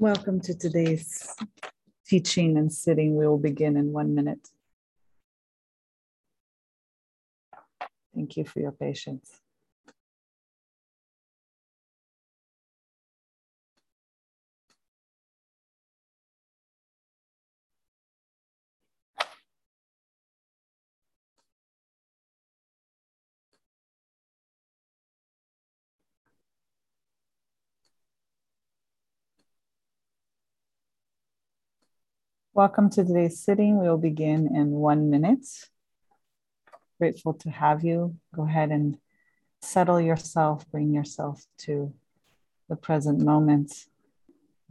Welcome to today's teaching and sitting. We will begin in one minute. Thank you for your patience. Welcome to today's sitting. We will begin in one minute. Grateful to have you. Go ahead and settle yourself, bring yourself to the present moment,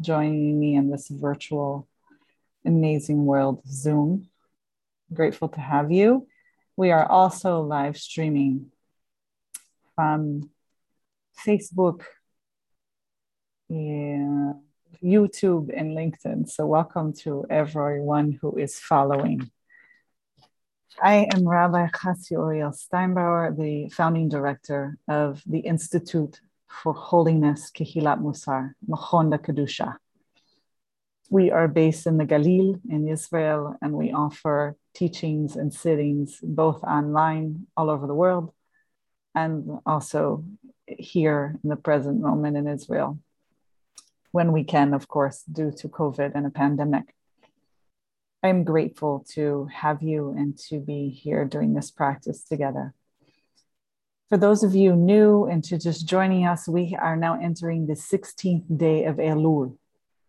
joining me in this virtual amazing world of Zoom. Grateful to have you. We are also live streaming from Facebook. Yeah YouTube and LinkedIn. So, welcome to everyone who is following. I am Rabbi Chasya Uriel Steinbauer, the founding director of the Institute for Holiness Kehilat Musar, Machon Kedusha. We are based in the Galil in Israel, and we offer teachings and sittings both online all over the world and also here in the present moment in Israel when we can, of course, due to COVID and a pandemic. I'm grateful to have you and to be here doing this practice together. For those of you new and to just joining us, we are now entering the 16th day of Elul.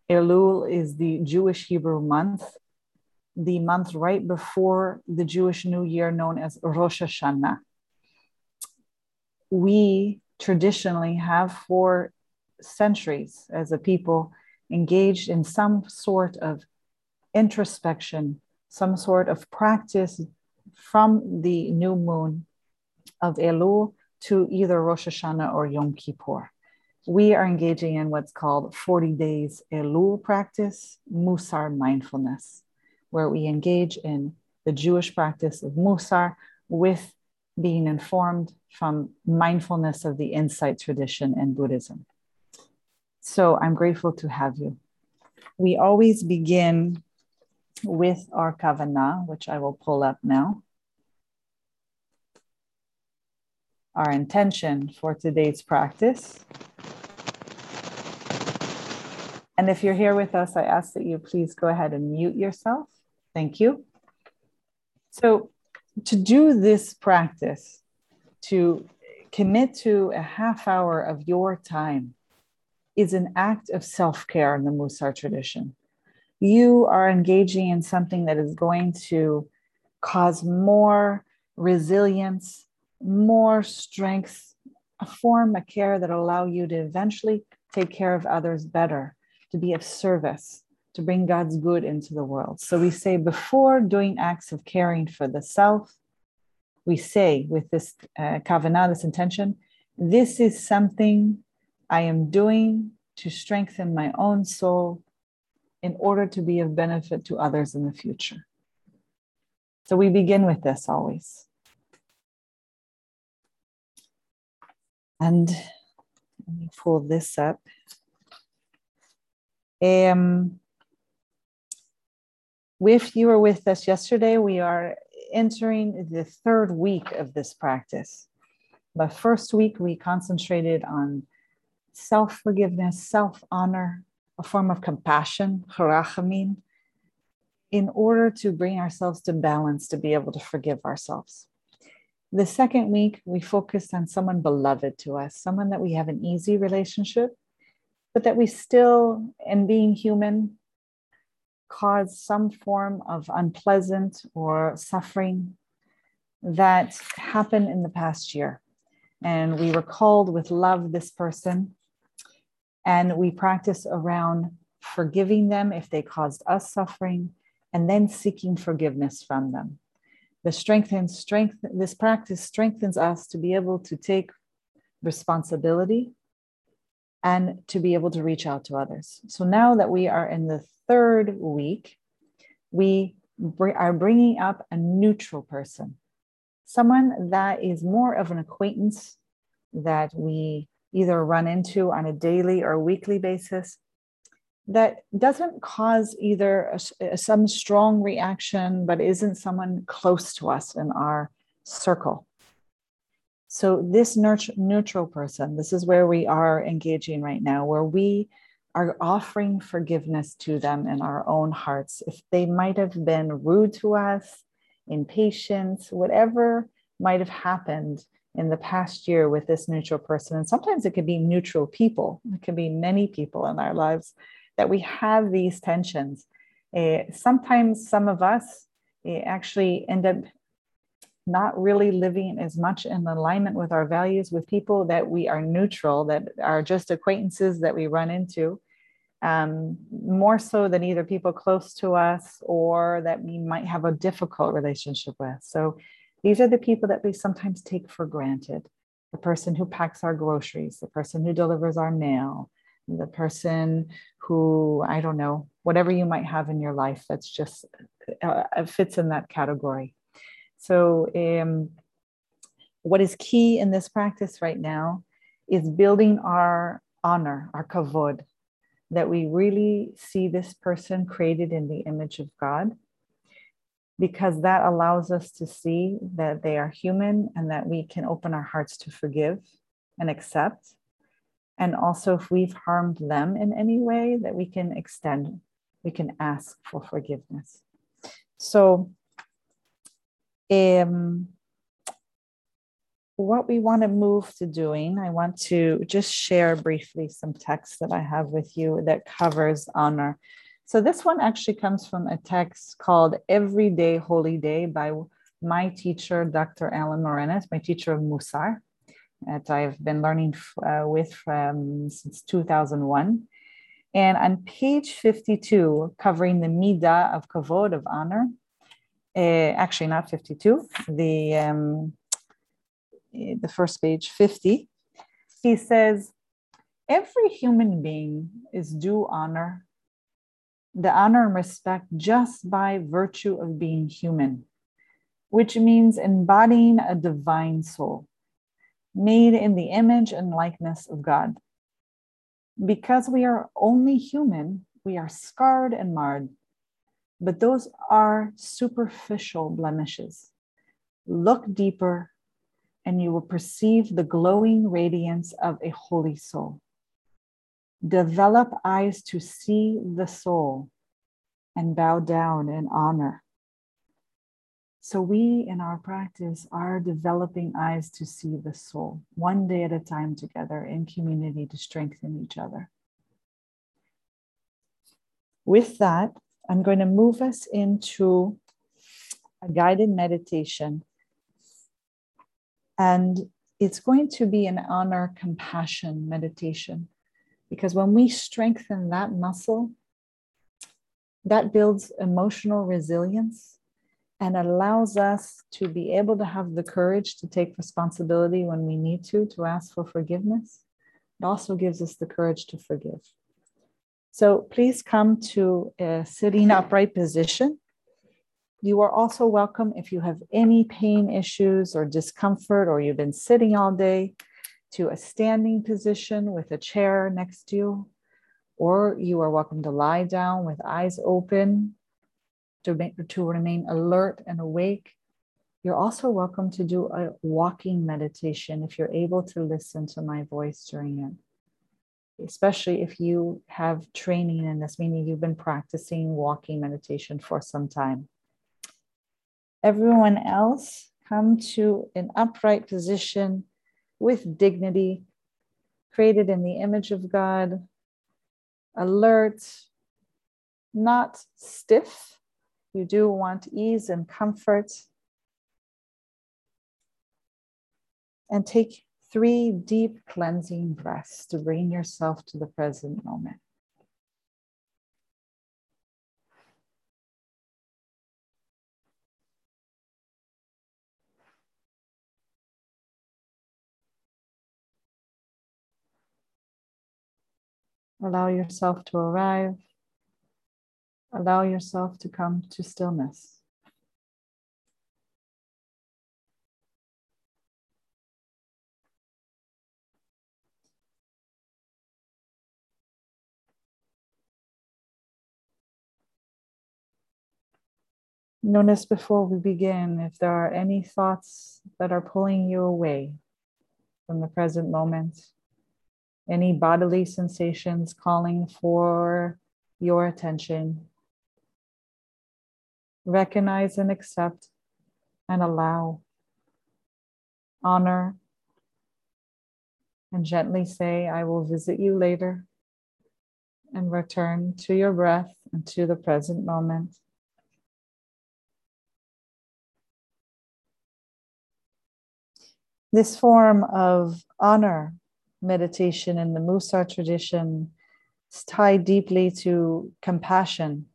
Elul is the Jewish Hebrew month, the month right before the Jewish New Year known as Rosh Hashanah. We traditionally have for centuries as a people engaged in some sort of introspection, some sort of practice from the new moon of Elul to either Rosh Hashanah or Yom Kippur. We are engaging in what's called 40 days Elul practice, Musar mindfulness, where we engage in the Jewish practice of Musar with being informed from mindfulness of the insight tradition in Buddhism. So I'm grateful to have you. We always begin with our kavanah, which I will pull up now. Our intention for today's practice. And if you're here with us, I ask that you please go ahead and mute yourself. Thank you. So, to do this practice, to commit to a half hour of your time is an act of self care in the Musar tradition. You are engaging in something that is going to cause more resilience, more strength, a form, a care that allow you to eventually take care of others better, to be of service, to bring God's good into the world. So we say before doing acts of caring for the self, we say with this uh, kavanah, this intention, this is something I am doing to strengthen my own soul in order to be of benefit to others in the future. So we begin with this always. And let me pull this up. Um, if you were with us yesterday, we are entering the third week of this practice. The first week, we concentrated on self forgiveness, self honor, a form of compassion, harachamim, in order to bring ourselves to balance to be able to forgive ourselves. The second week, we focused on someone beloved to us, someone that we have an easy relationship, but that we still, in being human, cause some form of unpleasant or suffering that happened in the past year. And we recalled with love this person and we practice around forgiving them if they caused us suffering and then seeking forgiveness from them. The strengthens strength, this practice strengthens us to be able to take responsibility and to be able to reach out to others. So now that we are in the third week, we are bringing up a neutral person, someone that is more of an acquaintance that we either run into on a daily or weekly basis that doesn't cause either a, some strong reaction, but isn't someone close to us in our circle. So, this neutral person, this is where we are engaging right now, where we are offering forgiveness to them in our own hearts. If they might have been rude to us, impatient, whatever might have happened in the past year with this neutral person. And sometimes it can be neutral people, it can be many people in our lives that we have these tensions. Uh, sometimes some of us uh, actually end up not really living as much in alignment with our values with people that we are neutral, that are just acquaintances that we run into, um, more so than either people close to us or that we might have a difficult relationship with. So these are the people that we sometimes take for granted the person who packs our groceries, the person who delivers our mail, the person who, I don't know, whatever you might have in your life that's just uh, fits in that category. So, um, what is key in this practice right now is building our honor, our kavod, that we really see this person created in the image of God, because that allows us to see that they are human and that we can open our hearts to forgive and accept. And also, if we've harmed them in any way, that we can extend, we can ask for forgiveness. So, um, what we want to move to doing, I want to just share briefly some text that I have with you that covers honor. So this one actually comes from a text called Everyday Holiness by my teacher, Dr. Alan Morinis, my teacher of Musar, that I've been learning uh, with since 2001. And on page 52, covering the Midah of Kavod, of honor, uh, actually not 52, the, um, the first page, 50, he says, every human being is due honor, the honor and respect just by virtue of being human, which means embodying a divine soul made in the image and likeness of God. Because we are only human, we are scarred and marred but those are superficial blemishes. Look deeper, and you will perceive the glowing radiance of a holy soul. Develop eyes to see the soul and bow down in honor. So, we in our practice are developing eyes to see the soul, one day at a time together in community to strengthen each other. With that, I'm going to move us into a guided meditation. And it's going to be an honor compassion meditation because when we strengthen that muscle, that builds emotional resilience and allows us to be able to have the courage to take responsibility when we need to, to ask for forgiveness. It also gives us the courage to forgive. So please come to a sitting upright position. You are also welcome if you have any pain issues or discomfort, or you've been sitting all day, to a standing position with a chair next to you. Or you are welcome to lie down with eyes open to, to remain alert and awake. You're also welcome to do a walking meditation if you're able to listen to my voice during it especially if you have training in this, meaning you've been practicing walking meditation for some time. Everyone else, come to an upright position with dignity, created in the image of God, alert, not stiff. You do want ease and comfort. And take three deep cleansing breaths to bring yourself to the present moment. Allow yourself to arrive. Allow yourself to come to stillness. Notice before we begin if there are any thoughts that are pulling you away from the present moment any bodily sensations calling for your attention. Recognize and accept and allow. Honor and gently say, I will visit you later and return to your breath and to the present moment. This form of honor meditation in the Musar tradition is tied deeply to compassion,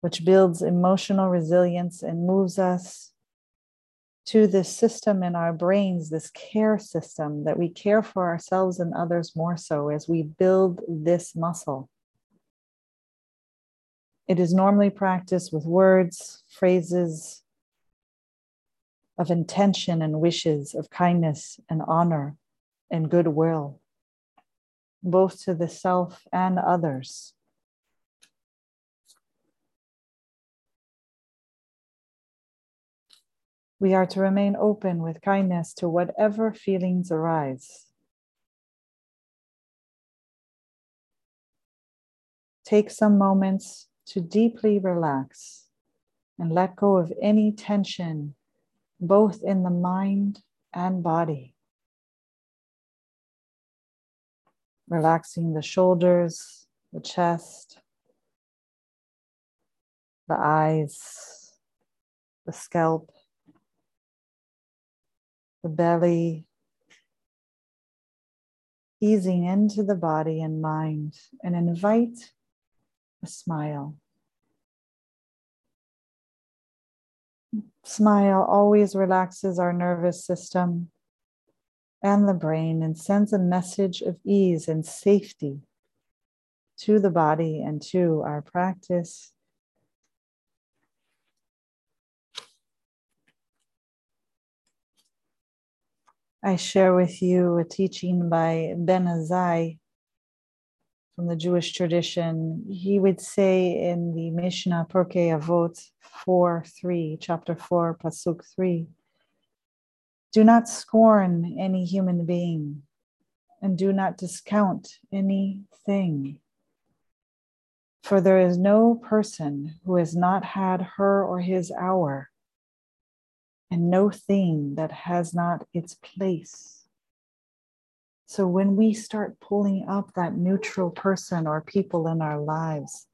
which builds emotional resilience and moves us to this system in our brains, this care system that we care for ourselves and others more so as we build this muscle. It is normally practiced with words, phrases, of intention and wishes of kindness and honor and goodwill, both to the self and others. We are to remain open with kindness to whatever feelings arise. Take some moments to deeply relax and let go of any tension both in the mind and body. Relaxing the shoulders, the chest, the eyes, the scalp, the belly, easing into the body and mind, and invite a smile. Smile always relaxes our nervous system and the brain and sends a message of ease and safety to the body and to our practice. I share with you a teaching by Ben Azai from the Jewish tradition, he would say in the Mishnah Pirkei Avot 4 3, chapter 4, Pasuk 3, do not scorn any human being and do not discount anything. For there is no person who has not had her or his hour, and no thing that has not its place. So when we start pulling up that neutral person or people in our lives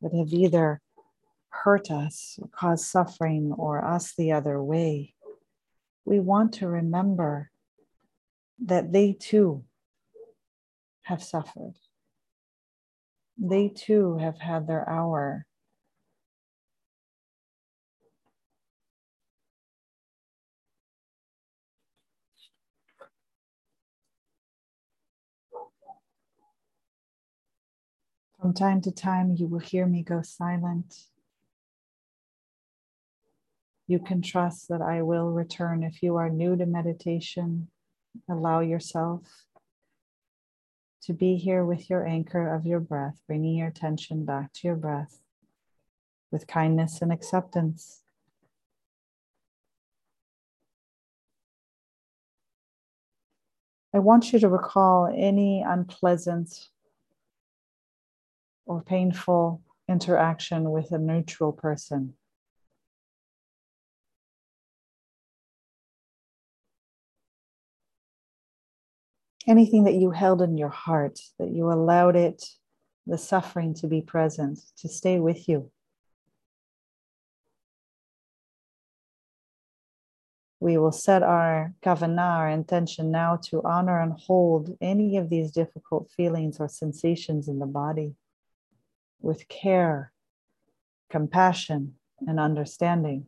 that have either hurt us or caused suffering or us the other way, we want to remember that they too have suffered. They too have had their hour From time to time, you will hear me go silent. You can trust that I will return. If you are new to meditation, allow yourself to be here with your anchor of your breath, bringing your attention back to your breath with kindness and acceptance. I want you to recall any unpleasant or painful interaction with a neutral person. Anything that you held in your heart, that you allowed it, the suffering to be present, to stay with you. We will set our kavanah, our intention now to honor and hold any of these difficult feelings or sensations in the body with care, compassion, and understanding.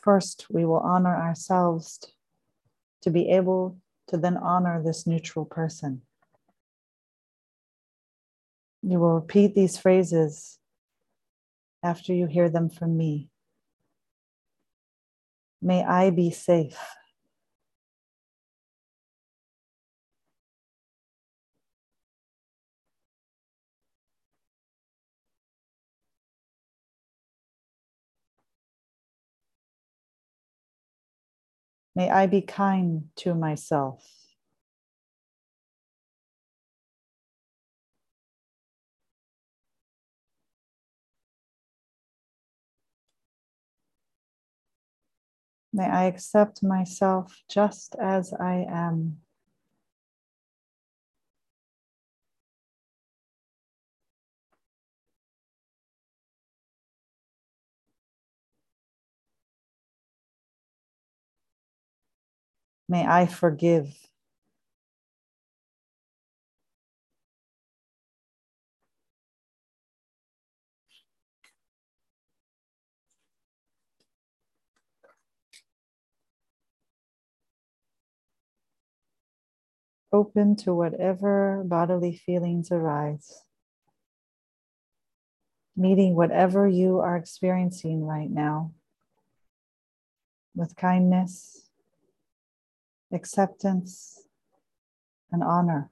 First, we will honor ourselves to be able to then honor this neutral person. You will repeat these phrases after you hear them from me. May I be safe. May I be kind to myself. May I accept myself just as I am. May I forgive. Open to whatever bodily feelings arise. Meeting whatever you are experiencing right now with kindness acceptance, and honor.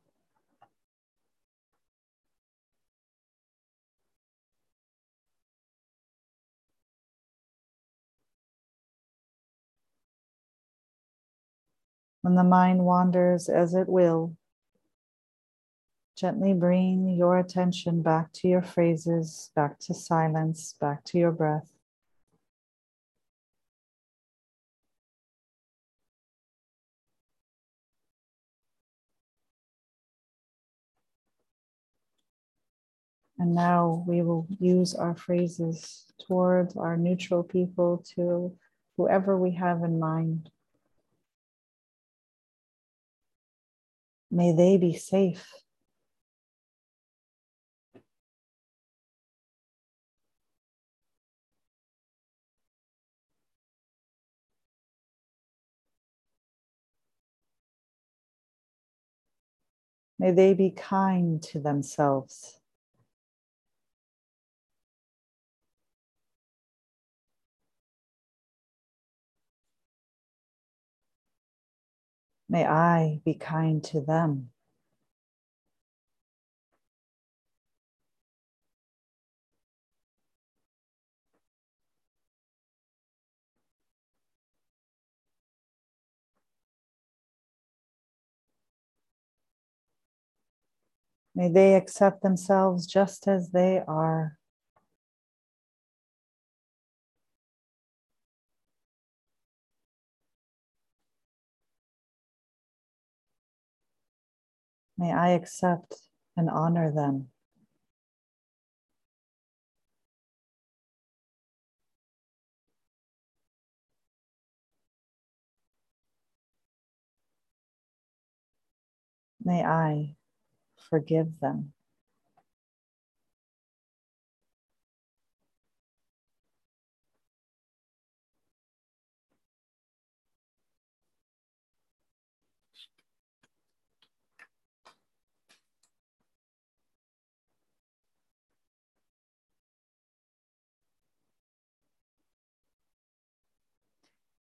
When the mind wanders as it will, gently bring your attention back to your phrases, back to silence, back to your breath. And now we will use our phrases towards our neutral people, to whoever we have in mind. May they be safe. May they be kind to themselves. May I be kind to them. May they accept themselves just as they are. May I accept and honor them. May I forgive them.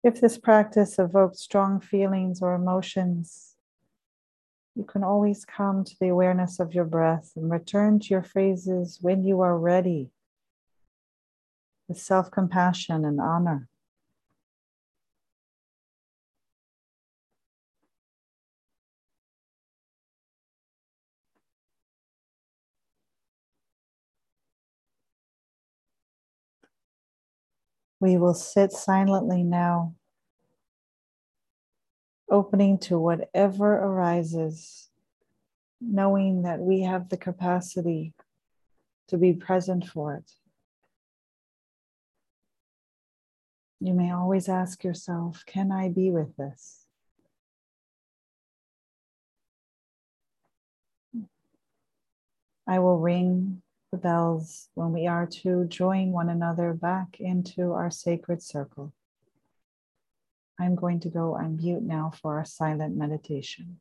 If this practice evokes strong feelings or emotions, you can always come to the awareness of your breath and return to your phrases when you are ready with self compassion and honor. We will sit silently now, opening to whatever arises, knowing that we have the capacity to be present for it. You may always ask yourself, can I be with this? I will ring the bells when we are to join one another back into our sacred circle. I'm going to go on mute now for our silent meditation.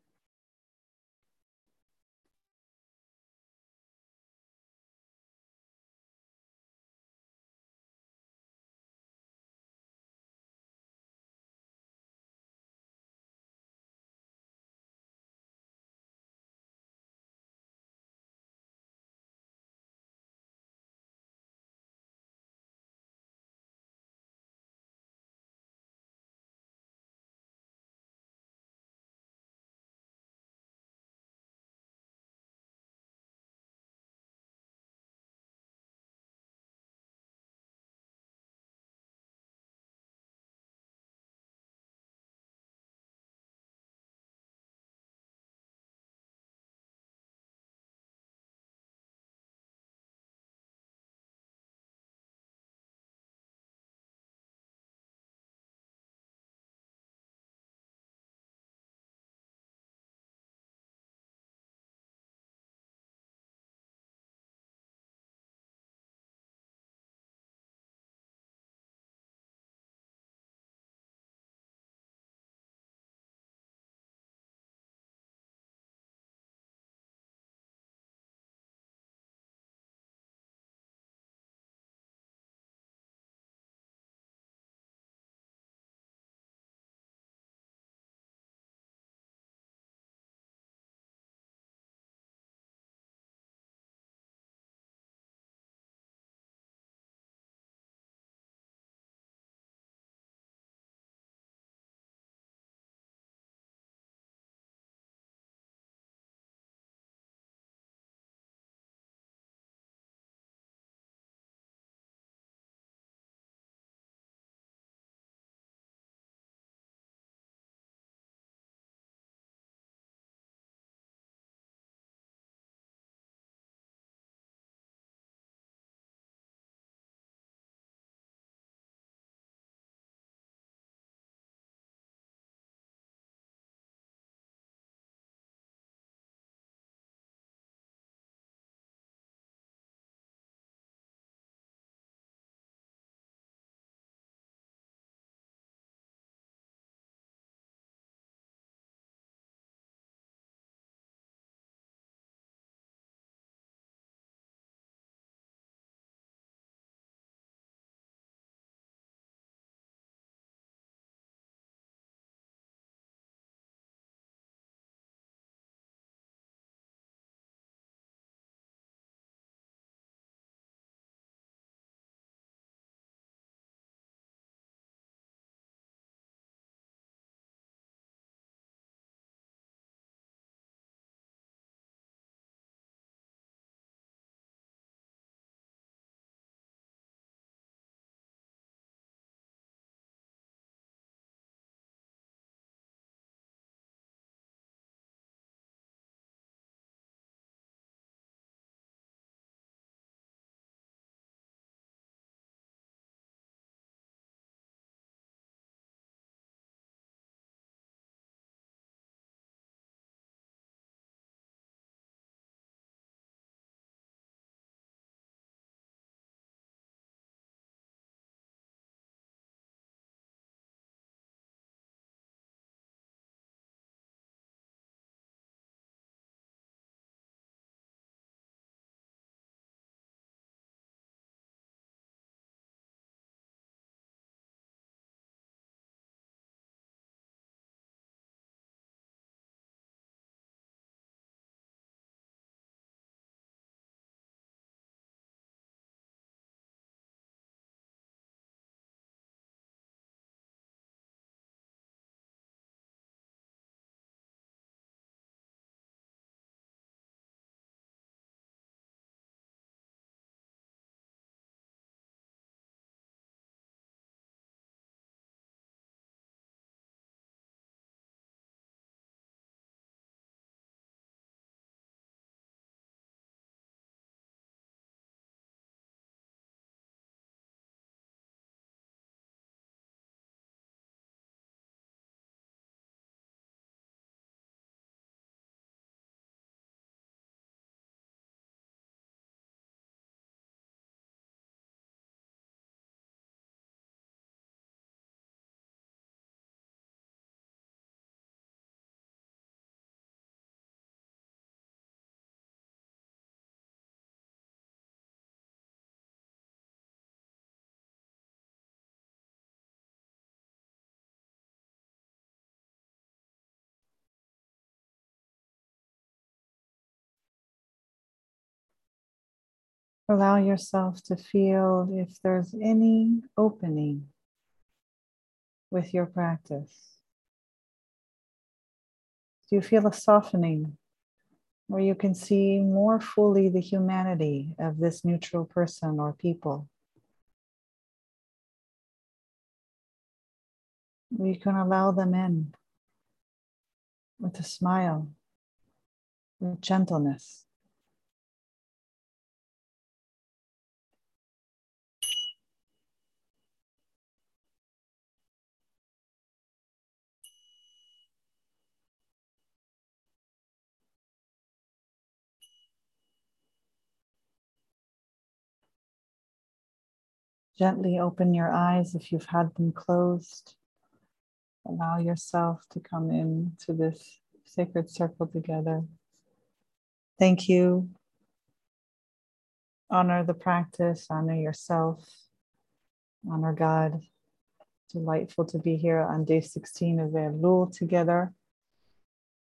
Allow yourself to feel if there's any opening with your practice. Do you feel a softening where you can see more fully the humanity of this neutral person or people? You can allow them in with a smile, with gentleness. Gently open your eyes if you've had them closed. Allow yourself to come in to this sacred circle together. Thank you. Honor the practice, honor yourself, honor God. Delightful to be here on day 16 of Elul together.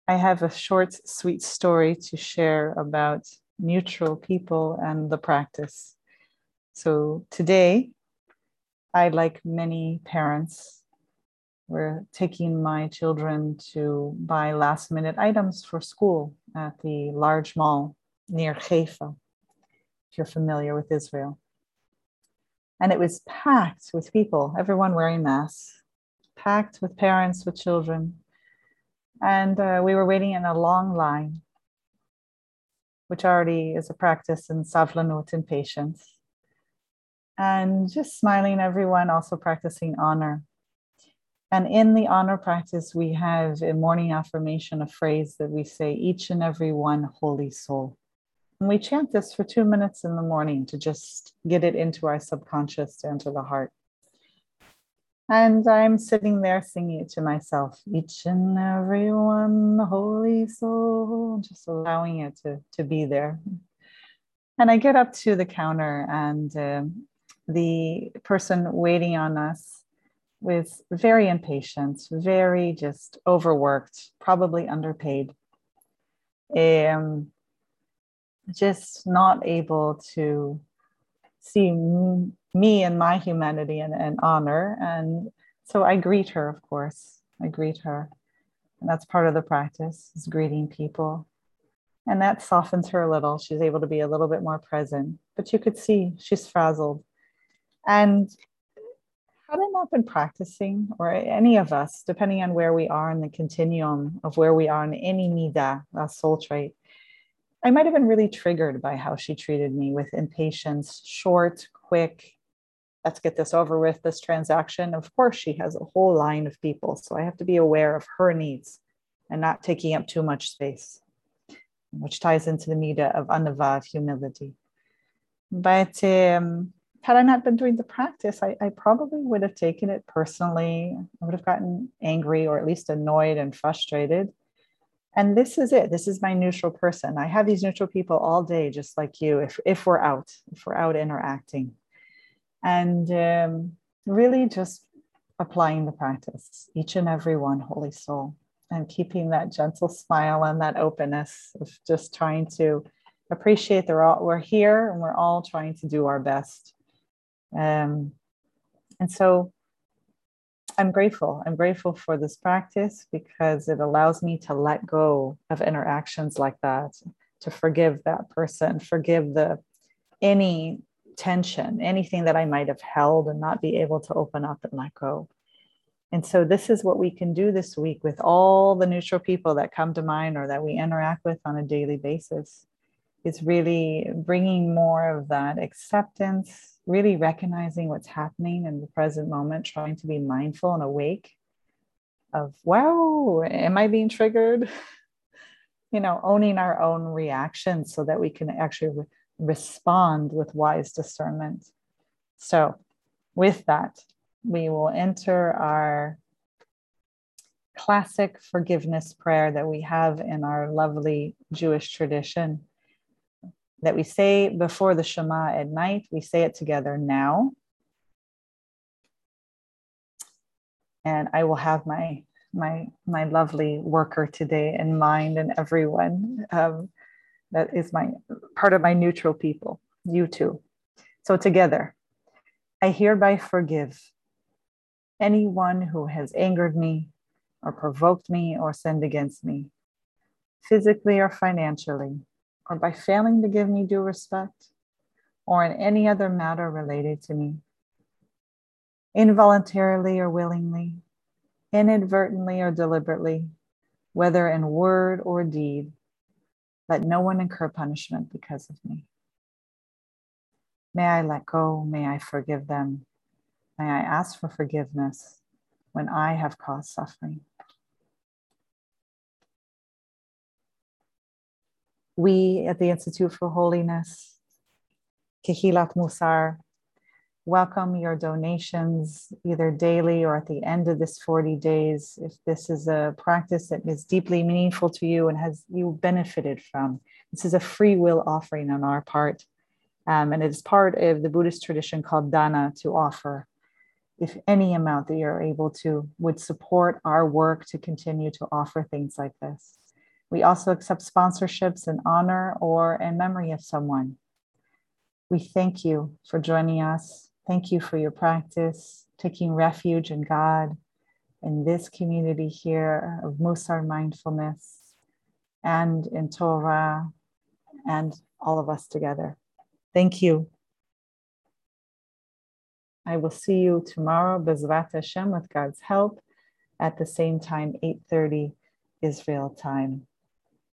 I have a short, sweet story to share about neutral people and the practice. So today, I, like many parents, were taking my children to buy last minute items for school at the large mall near Haifa, if you're familiar with Israel. And it was packed with people, everyone wearing masks, packed with parents, with children. And uh, we were waiting in a long line, which already is a practice in savlanut and patience and just smiling everyone, also practicing honor. And in the honor practice, we have a morning affirmation, a phrase that we say, each and every one holy soul. And we chant this for two minutes in the morning to just get it into our subconscious, to enter the heart. And I'm sitting there singing it to myself, each and every one, holy soul, just allowing it to, to be there. And I get up to the counter and um, the person waiting on us was very impatient, very just overworked, probably underpaid, um, just not able to see me and my humanity and, and honor. And so I greet her, of course. I greet her. And that's part of the practice is greeting people. And that softens her a little. She's able to be a little bit more present. But you could see she's frazzled. And had I not been practicing, or any of us, depending on where we are in the continuum of where we are in any midah, a soul trait, I might have been really triggered by how she treated me with impatience, short, quick. Let's get this over with, this transaction. Of course, she has a whole line of people. So I have to be aware of her needs and not taking up too much space, which ties into the midah of anava, of humility. But um, had I not been doing the practice, I, I, probably would have taken it personally. I would have gotten angry or at least annoyed and frustrated. And this is it. This is my neutral person. I have these neutral people all day, just like you, if, if we're out, if we're out interacting. And um, really just applying the practice, each and every one, Holy Soul, and keeping that gentle smile and that openness of just trying to appreciate they're all we're here and we're all trying to do our best um, and so I'm grateful. I'm grateful for this practice because it allows me to let go of interactions like that, to forgive that person, forgive the any tension, anything that I might have held and not be able to open up and let go. And so this is what we can do this week with all the neutral people that come to mind or that we interact with on a daily basis. It's really bringing more of that acceptance, really recognizing what's happening in the present moment, trying to be mindful and awake of, wow, am I being triggered? you know, owning our own reactions so that we can actually re- respond with wise discernment. So, with that, we will enter our classic forgiveness prayer that we have in our lovely Jewish tradition that we say before the Shema at night. We say it together now. And I will have my my my lovely worker today in mind and everyone um, that is my part of my neutral people. You too. So, together, I hereby forgive anyone who has angered me or provoked me or sinned against me, physically or financially, or by failing to give me due respect, or in any other matter related to me, involuntarily or willingly, inadvertently or deliberately, whether in word or deed, let no one incur punishment because of me. May I let go, may I forgive them, may I ask for forgiveness when I have caused suffering. We at the Institute for Holiness, Kehilat Mussar, welcome your donations either daily or at the end of this 40 days if this is a practice that is deeply meaningful to you and has you benefited from. This is a free will offering on our part um, and it is part of the buddhist tradition called dana to offer if any amount that you're able to would support our work to continue to offer things like this we also accept sponsorships in honor or in memory of someone we thank you for joining us Thank you for your practice, taking refuge in God, in this community here of Mussar mindfulness, and in Torah, and all of us together. Thank you. I will see you tomorrow, Bezrat Hashem, with God's help, at the same time, 8:30 Israel time.